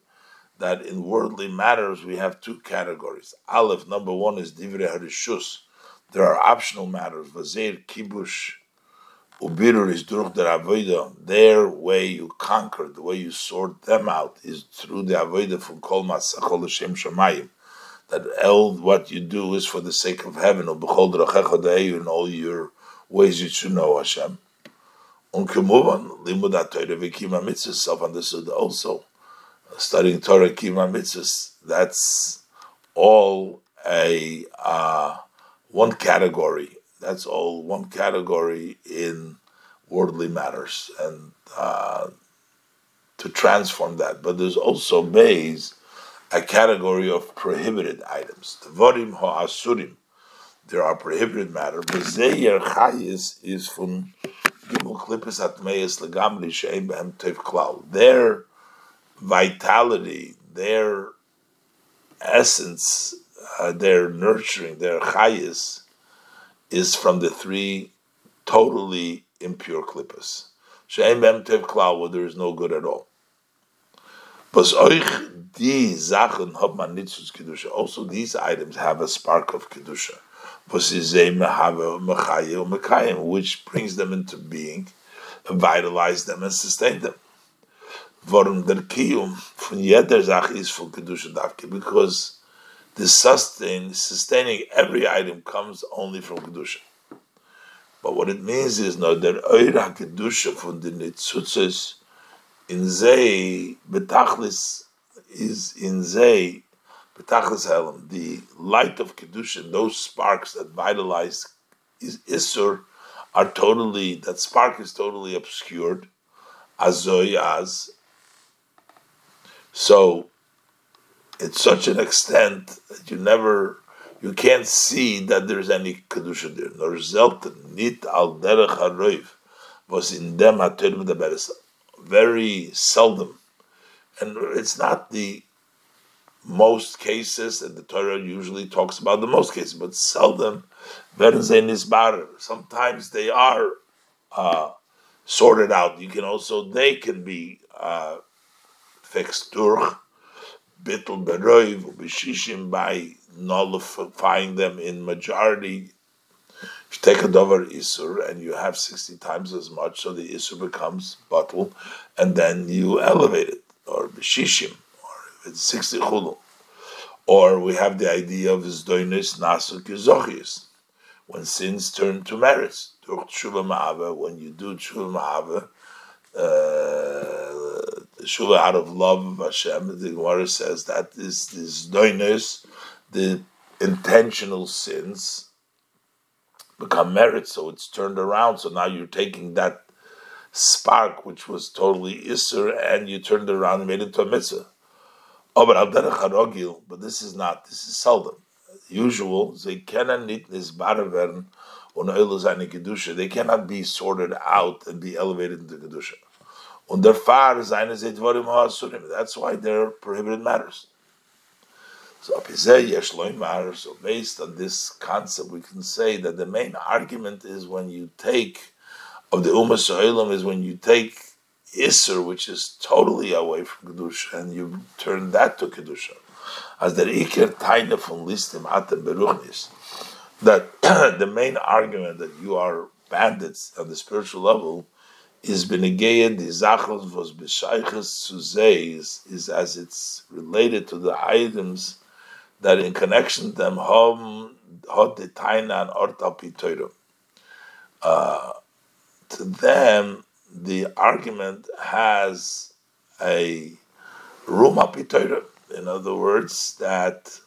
That in worldly matters we have two categories. Aleph, number one is Divrei Harishus. There are optional matters, Vazer, Kibush, Ubirur is durch der Avoida. Their way you conquer, the way you sort them out, is through the Avoida from Kol Masachol Hashem Shamayim. That all what you do is for the sake of heaven. Ubechol Drachecha in all your ways you should know Hashem. Unkemuvan limud Torah v'kima mitzvahs self-understood also. Studying Torah kima mitzvahs. That's all a uh, one category that's all one category in worldly matters, and uh, to transform that. But there's also base a category of prohibited items. Tvorim ha'asurim. There are prohibited matter. Bezeyer chayis is from gimel klippus atmeis legamri she'em behem tev klal. Their vitality, their essence, uh, their nurturing, their chayis is from the three totally impure klippas. She'em bem tev klal, where there is no good at all. Also, these items have a spark of kedusha. which brings them into being, vitalize them and sustain them. Kedusha because the sustain, sustaining every item comes only from Kedusha. But what it means is, no, der Eura Kedusha von den Nitzutzes in Zei, Betachlis is in Zei, Betachlis Helam, the light of Kedusha, those sparks that vitalize is Isur, are totally, that spark is totally obscured, Azoy as. So, it's such an extent that you never you can't see that there's any kedusha there. Nor zelten nit al derech haroiv was in them hatorim the Very seldom, and it's not the most cases, and the Torah usually talks about the most cases, but seldom. Sometimes they are uh, sorted out. You can also they can be uh, fixed bittel beroiv b'shishim by nullifying them in majority. You take a dover isur and you have sixty times as much, so the isur becomes bottle, and then you elevate it, or b'shishim, or it's sixty chulu. Or we have the idea of zdoinis nasuk yizochius, when sins turn to merits. When you do tshuva ma'ava, uh, tshuva out of love of Hashem, the Gemara says that is this doinus the intentional sins become merit, so it's turned around. So now you're taking that spark, which was totally Isser, and you turned it around and made it into a mitzvah. Oh, but al but this is not, this is seldom. Usual, they cannot they cannot be sorted out and be elevated into kedusha. That's why they're prohibited matters. So so based on this concept, we can say that the main argument is when you take of the Ummah Sa'ilam is when you take Isser, which is totally away from Kedusha, and you turn that to Kedusha. As the Iker Taina from Listim Atem Beruchnis, that the main argument that you are bandits on the spiritual level is benegeya the zachos was b'shayches suzeis is as it's related to the items that in connection to them hom hot the taina and orta pitoirum. Uh, to them, the argument has a ruma pitoirum. In other words, that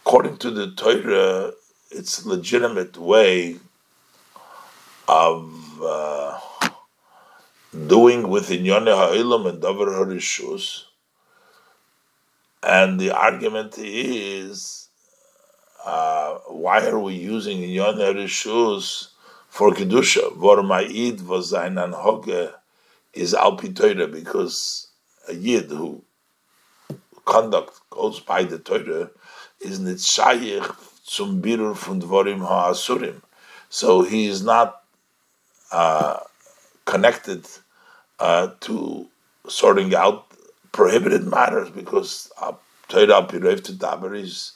according to the Torah, it's legitimate way of uh, doing within Yoneh Ha'ilam and Davar Harishus and the argument is, uh, why are we using Yon Rishus for Kedusha? Vorma'id v'zainan hoge is al because a Yid who conduct goes by the Torah is nitzayich zum birur von dvorim ha'asurim. So he is not uh, connected uh, to sorting out prohibited matters because Torah Pirev to Dabar is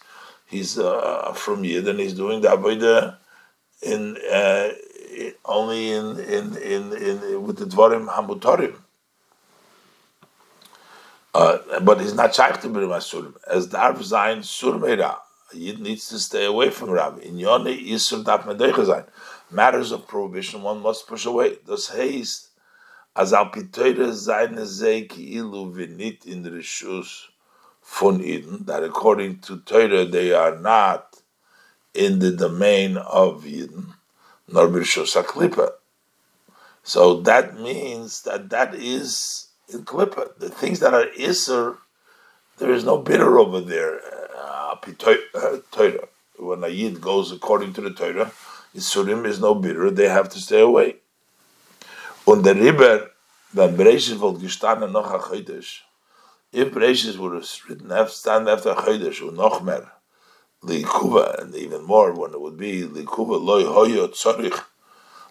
he's uh, from Yid and he's doing the Avodah in uh, only in in, in in with the Dvarim Hamutarim. Uh, but he's not shaykh to Birim Asurim. As Darv Zayin Surmeira, Yid needs to stay away from Rabbi. In Yone Yisur Daf Medeicha Matters of prohibition one must push away. Thus haste as al pitoyre seine ilu vinit in rishus von Eden, that according to Torah they are not in the domain of Eden, nor b'rishus klipa. So that means that that is in klipa. The things that are iser, there is no bitter over there. Uh, When a yid goes according to the Torah, isurim is no bitter. They have to stay away. Und der Riber, wenn Bereshit wollte gestanden noch a Chodesh, if Bereshit would have written stand after Chodesh, und noch mehr, Likuva, and even more, when it would be Likuva, loy hoyo tzorich,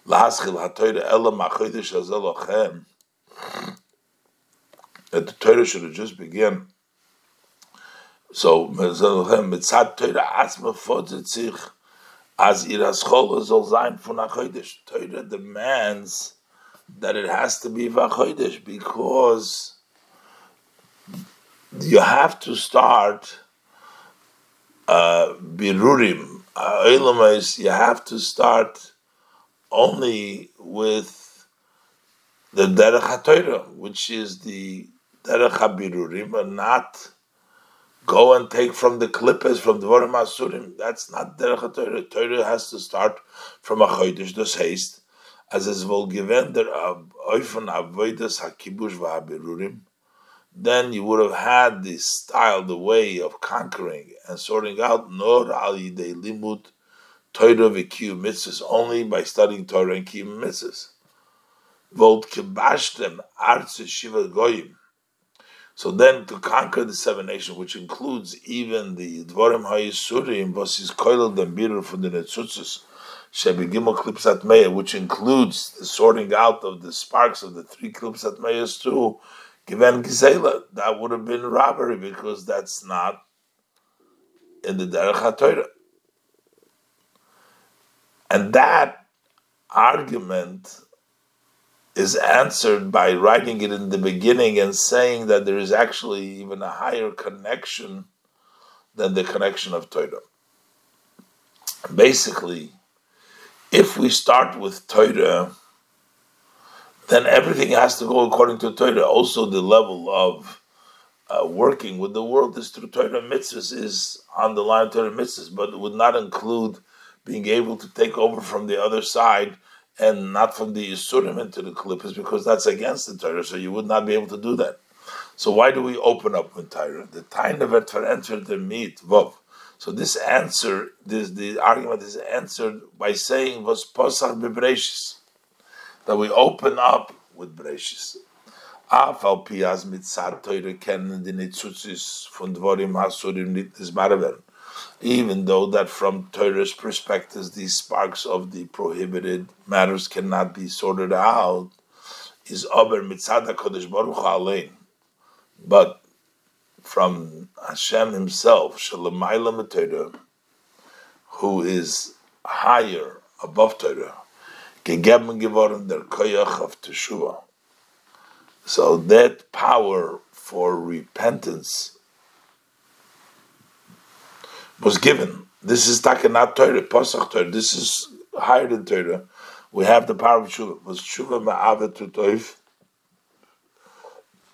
laschil ha-toyre ela ma Chodesh hazel ochem, that the Torah should have just begun. So, mitzad Torah atzma fotzet sich, as ir as chol soll sein von a Chodesh. Torah demands that it has to be vachodesh because you have to start uh, birurim. You have to start only with the derech which is the derech HaBirurim, and not go and take from the clippers from the Vorim Asurim. That's not derech HaTorah. Torah has to start from a chodesh, das heißt, as es wohl gewend der Eufen Avoides HaKibush VaHaBirurim, then you would have had the style, the way of conquering and sorting out Nor Al Yidei Limud Torah v'kiyum mitzvahs only by studying Torah and kiyum mitzvahs. Volt kibashtem artz shiva goyim. So then, to conquer the seven nations, which includes even the Dvorim HaYisurim, Vosis Koilel from the Netzutzes, Shebegimel Klipsat which includes the sorting out of the sparks of the three Klipsat Meirs too, Given Gizela, that would have been robbery because that's not in the Derech HaTorah. And that argument is answered by writing it in the beginning and saying that there is actually even a higher connection than the connection of Torah. Basically, if we start with Torah, then everything has to go according to Torah. Also, the level of uh, working with the world is through Torah mitzvahs, is on the line of Torah mitzvahs, but it would not include being able to take over from the other side and not from the Yisurim into the Klippas because that's against the Torah, so you would not be able to do that. So why do we open up with Torah? The time of for enter the meat, Vov. So this answer, this the argument is answered by saying was posach bebreshis, that we open up with breshis. Af al piaz mitzad Torah kennen die nitzutzis von dvorim hasurim nit nisbaraven even though that from Torah's perspective, these sparks of the prohibited matters cannot be sorted out, is aber mitzada kodesh baruch alein. But from Hashem Himself, Shalamayla Torah, who is higher above Torah, gegeben geworden der koyach of Teshuvah. So that power for repentance was given. This is not Torah, Pasach Torah. This is higher than Torah. We have the power of Tshuva. Was Tshuva ma'avet to Toif?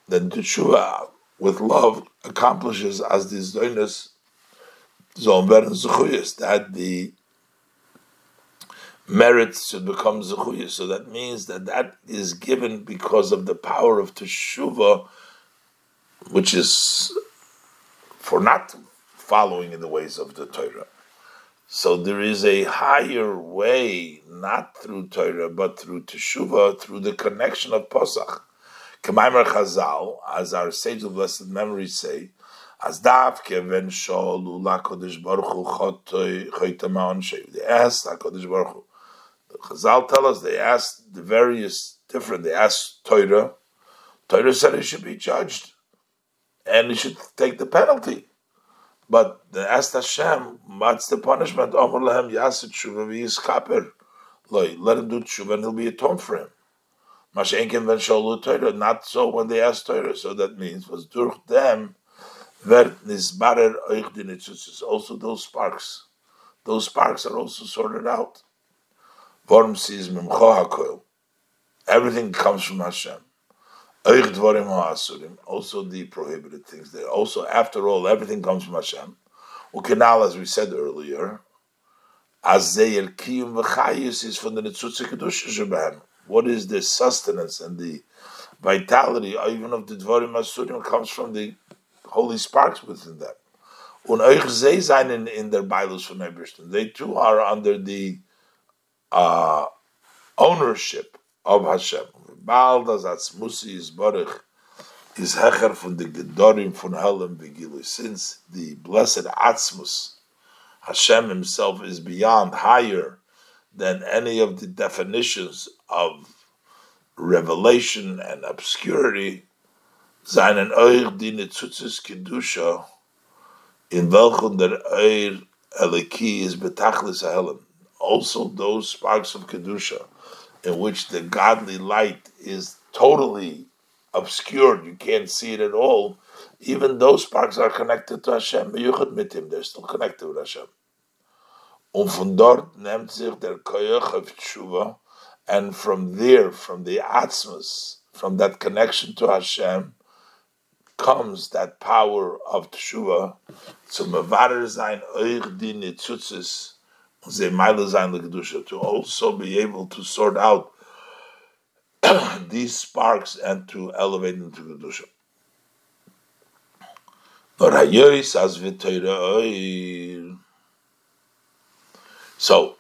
Then the Tshuva with love accomplishes as the Zoinus Zomber and Zechuyas, that the merits should become Zechuyas. So that means that that is given because of the power of Teshuvah, which is for not following in the ways of the Torah. So there is a higher way, not through Torah, but through Teshuvah, through the connection of Posach. Kemaimer Chazal, as our sage of blessed memory say, as davke ven sholu la kodesh baruch hu chotoy choytama onshev. They asked HaKadosh Baruch. The Chazal tell us they asked the various different, they asked Torah. Torah said he should be judged and he should take the penalty. But they asked Hashem, what's the punishment? Omer lehem yasid tshuva v'yiskaper. Let him do tshuva and he'll be atoned for him. Mashenkin ben sholu Torah. Not so when they asked Torah. So that means was durch them werd nisbarer euch die Also those sparks. Those sparks are also sorted out. Vorm sees mimcho hakoil. Everything comes from Hashem. Also the prohibited things there. Also, after all, everything comes from Hashem. Ukenal, as we said earlier, Azeyel Kiyum V'chayis is from the Shebehem. What is the sustenance and the vitality, even of the Dvarim Asurim, comes from the holy sparks within them. Und in, in their Bibles from Eberstein. They too are under the uh, ownership of Hashem. Bald as Atzmusi is Baruch is Hecher von the Gedorim von Helem Begilu. Since the blessed Atzmus, Hashem Himself is beyond, higher than any of the definitions of revelation and obscurity, seinen Euch die Netzutzes Kedusha, in welchem der Eir Eliki is betachlis Helem. Also those sparks of Kedusha in which the godly light is totally obscured, you can't see it at all, even those sparks are connected to Hashem. They're still connected with Hashem. Und von dort nimmt sich der Koyach of Tshuva, and from there, from the Atzmas, from that connection to Hashem, comes that power of Tshuva, to mevarer sein euch die Nitzutzes, to also be able to sort out these sparks and to elevate them to Kedusha. So,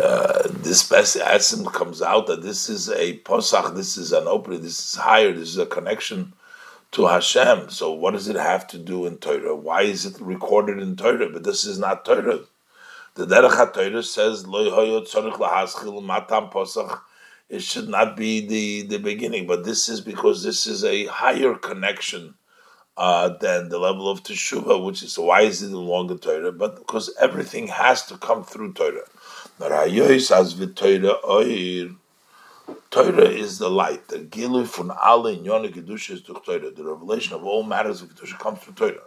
uh, this Asim comes out that this is a posach, this is an opening, this is higher, this is a connection to Hashem. So what does it have to do in Torah? Why is it recorded in Torah? But this is not Torah. The Derech Torah says matam posach. It should not be the, the beginning, but this is because this is a higher connection uh, than the level of Teshuvah, which is why is it in longer Torah? But because everything has to come through Torah. Torah is the light. The gilu von alle in Kedusha is durch Torah. The revelation of all matters of Kedusha comes through Torah.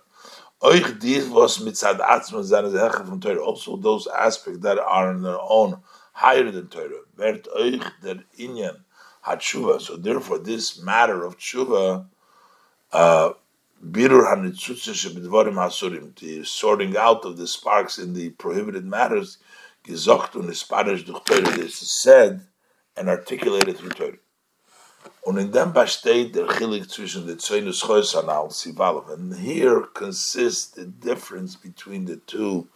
Euch dies was mitzad atzman zane zeche from Torah. Also those aspects that are in their own higher than Torah. Wert euch der inyan hatshuva. So therefore this matter of tshuva uh, birur hanitzutze shebidvarim hasurim. The sorting out of the sparks in the prohibited matters gezocht und isparish durch Torah. This is said and articulated through Torah. Und in dem besteht der Chilik zwischen der Tzeinus Chosanal Sivalov. And here consists the difference between the two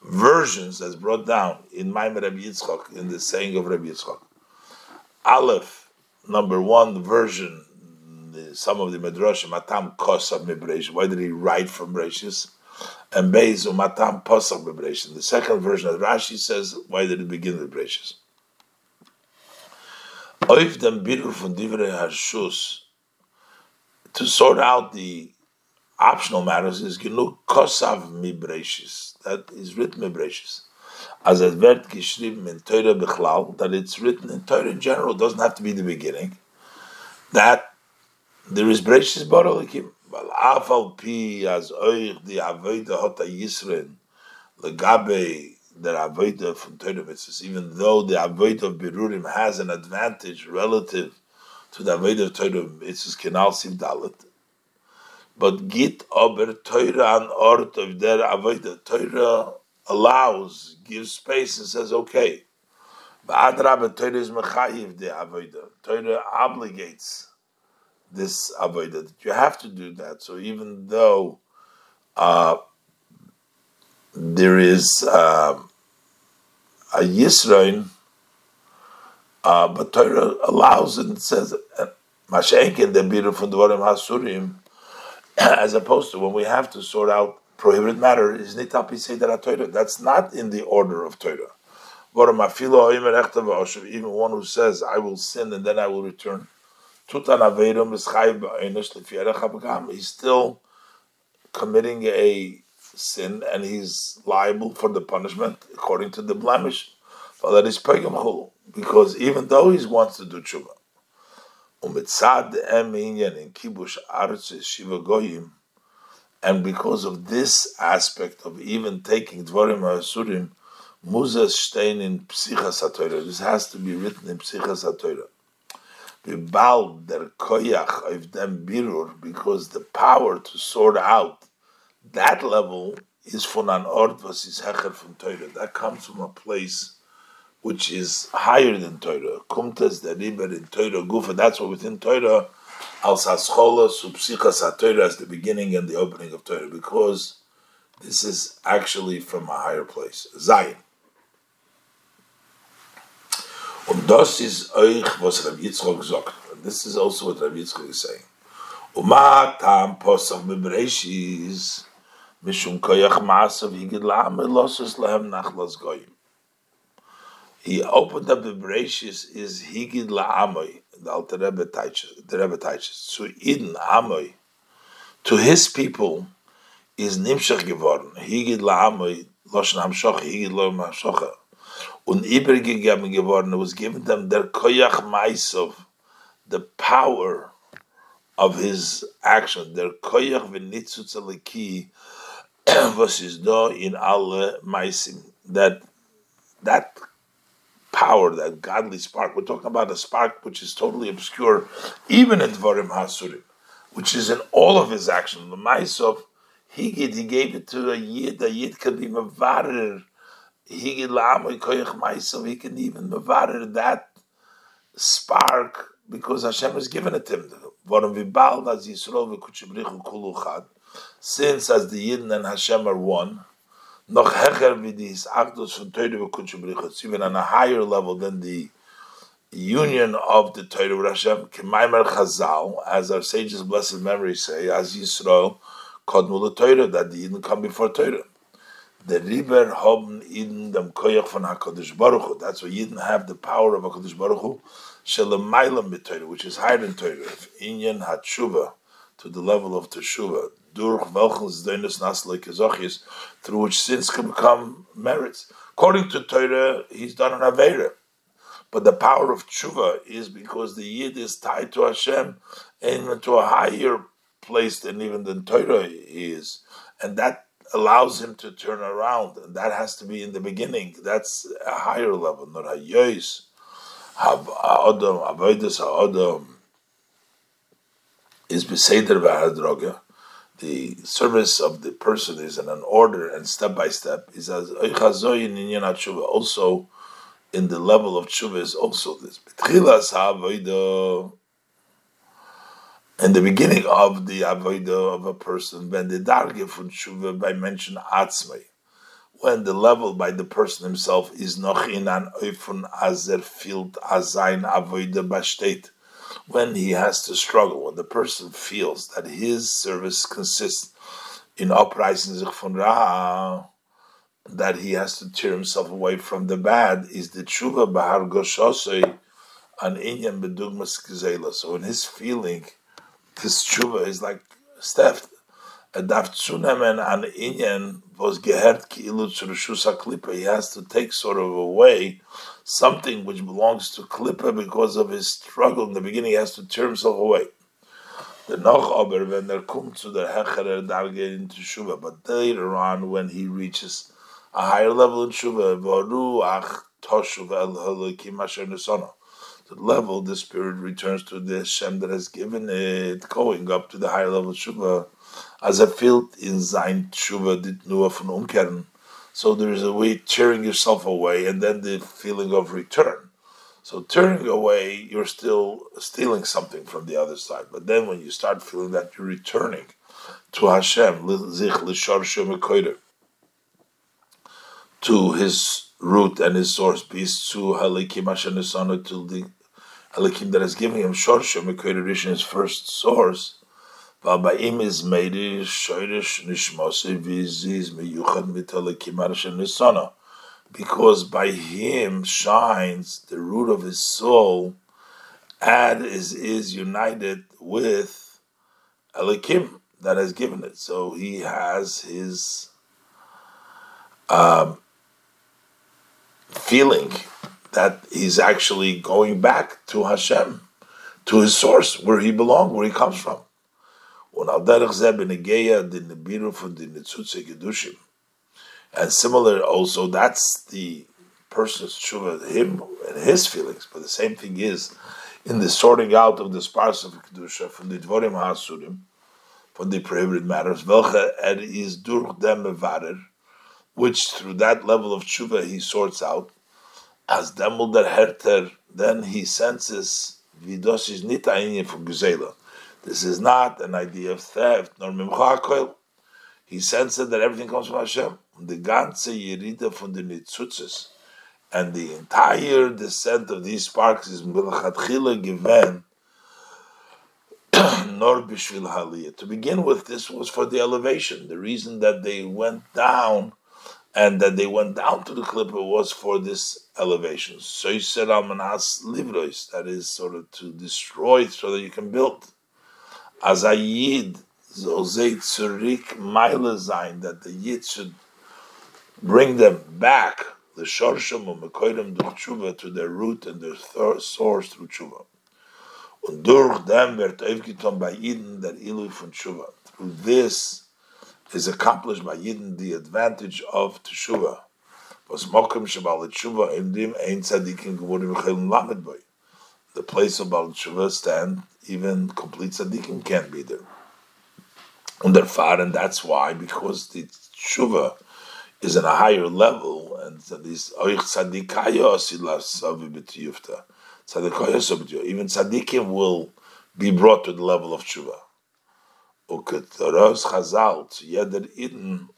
versions as brought down in Maimon Rabbi Yitzchak, in the saying of Rabbi Yitzchak. Aleph, number one version, the, some of the Medrash, Matam Kosav Mebresh. Why did he write from Breshis? And Beis Matam Posach Mebresh. The second version of Rashi says, why did it begin with Breshis? Oif dem Birur von Divrei Hashus, to sort out the optional matters is genug kosav mibreshis. That is written mibreshis. As it wird geschrieben in Torah bechlal, that it's written in Torah in general, doesn't have to be the beginning. That there is breshis barolikim. But afal pi as oich di avodah hota yisrin legabe the Avodah from Torah even though the Avodah of Birurim has an advantage relative to the Avodah of Torah mitzvahs, Kenal Sim Dalit, but Git Ober Torah an Ort of their Avodah. Torah allows, gives space and says, okay, Ba'adrab Torah is Mechayiv the Avodah. Torah obligates this Avodah. You have to do that. So even though uh, there is um, a Yisrain, uh, but Torah allows it and says, Mashenkin, the beautiful Dvarim Hasurim, as opposed to when we have to sort out prohibited matter, is Nitapi that Torah. That's not in the order of Torah. Even one who says, I will sin and then I will return. He's still committing a sin and he's liable for the punishment according to the blemish. But that is because even though he wants to do tshuva, and because of this aspect of even taking dvarim ha'asurim, muzas stein in psichas ha'torah. This has to be written in psichas ha'torah. Koyach them because the power to sort out that level is von an ort was is hecher from Torah. That comes from a place which is higher than Torah. The riber in Torah gufa. That's what within Torah al saschola subsichas Torah as the beginning and the opening of Torah because this is actually from a higher place. Zion. Und das ist euch, was Yitzchok sagt. And this is also what Rabbi Yitzchok is saying. Uma tam posach bebreshis He opened up the bracious is higid la'amoy, the Alter Rebbe teaches, to Eden amoy, to his people is nimshach geworden, higid la'amoy, loshen hamshoch, higid lo hamshocha. und übergegeben geworden. Was given them their koyach maisov, the power of his action. Their koyach v'nitzutz aliki was do in alle maisim. That that power, that godly spark. We're talking about a spark which is totally obscure, even in Dvarim Hasurim, which is in all of his actions. The Maisov, he, he gave it to a Yid, a Yid can be Mavarir he can even mevarer that spark because Hashem has given it to him. Since as the Yidden and Hashem are one, noch hecher vidis achdus von v'kutshe it's even on a higher level than the union of the Torah with Hashem, Kemaimer Chazal, as our sages' blessed memory say, as Yisrael, Kodmul Torah, that the Yidden come before Torah the river haben in dem koyach von Hakadosh Baruch Hu. That's why Yidden have the power of Hakadosh Baruch Hu, shelemaylam b'Torah, which is higher than Torah. Inyan hatshuva to the level of teshuva, durch through which sins can become merits. According to Torah, he's done an avera. But the power of tshuva is because the yid is tied to Hashem and to a higher place than even the Torah is, and that allows him to turn around, and that has to be in the beginning. That's a higher level. Not a hayois, ha'odom, avodas ha'odom is beseder v'hadroga. The service of the person is in an order and step by step. Is as also in the level of tshuva is also this. In the beginning of the avodah of a person, when the darge from tshuva by mention atzmei, when the level by the person himself is noch in an oifun azer field azayin avodah bashtet, when he has to struggle, when the person feels that his service consists in uprising sich von ra, that he has to tear himself away from the bad, is the tshuva bahar goshosei an inyan bedugmas gzela. So in his feeling this tshuva is like klipa. He has to take sort of away something which belongs to klipa because of his struggle. In the beginning, he has to tear himself away. The noch aber when there comes to the hecherer darge into tshuva, but later on when he reaches a higher level in tshuva, varu ach toshuv el halakim asher nesono the level, the spirit returns to the Hashem that has given it, going up to the higher level Shuvah, as a field in Zain Shuvah dit nur von Umkehren. So there is a way tearing yourself away, and then the feeling of return. So turning away, you're still stealing something from the other side. But then when you start feeling that you're returning to Hashem, to His root and His source, peace to Halikim to the Elikim that is giving him Shorsha Mekir his first source. Is Meiri Shoirish Nishmose Viziz Meyuchad Mitalikim Arashem Nisana. Because by him shines the root of his soul and is, is united with Elikim that has given it. So he has his um, feeling that he's actually going back to Hashem, to his source, where he belongs, where he comes from. And similar also, that's the person's tshuva, him and his feelings. But the same thing is in the sorting out of the spars of kedusha from the dvorim hasurim, from the prohibited matters. Welche er is durch dem which through that level of tshuva he sorts out as demol der herter, then he senses vidos is nit ein from gzela. This is not an idea of theft nor mimcha He senses that everything comes from Hashem. The ganze yerida from the nitzutzes, and the entire descent of these sparks is milachatchila given nor bishvil haliyah. To begin with, this was for the elevation. The reason that they went down and that they went down to the klipa was for this elevation. So he said Almanas Livrois, that is sort of to destroy so that you can build. As a Yid, Zozei Tzurik that the Yid should bring them back the shorsham und mekoidem durch tshuva to their root and their source through tshuva. Und durch dem wird aufgetan bei Eden der Ilui von tshuva. Through this is accomplished by Eden the advantage of tshuva. Was mokum shabal tshuva in dem ein tzadikim geworden v'chelim lamed boy. The place of Baal Tshuva stand, even complete tzaddikim can't be there. And therefore, and that's why, because the tshuva is in a higher level, and this oich tzadikayos even tzaddikim will be brought to the level of tshuva.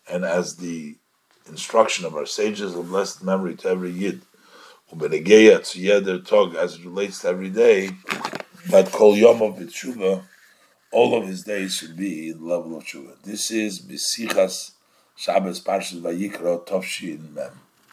And as the instruction of our sages of blessed memory to every yid, as it relates to every day, that kol yom of tshuva, all of his days should be in the level of tshuva. This is bisichas Shabbos Parshas Vayikra Tovshin Mem.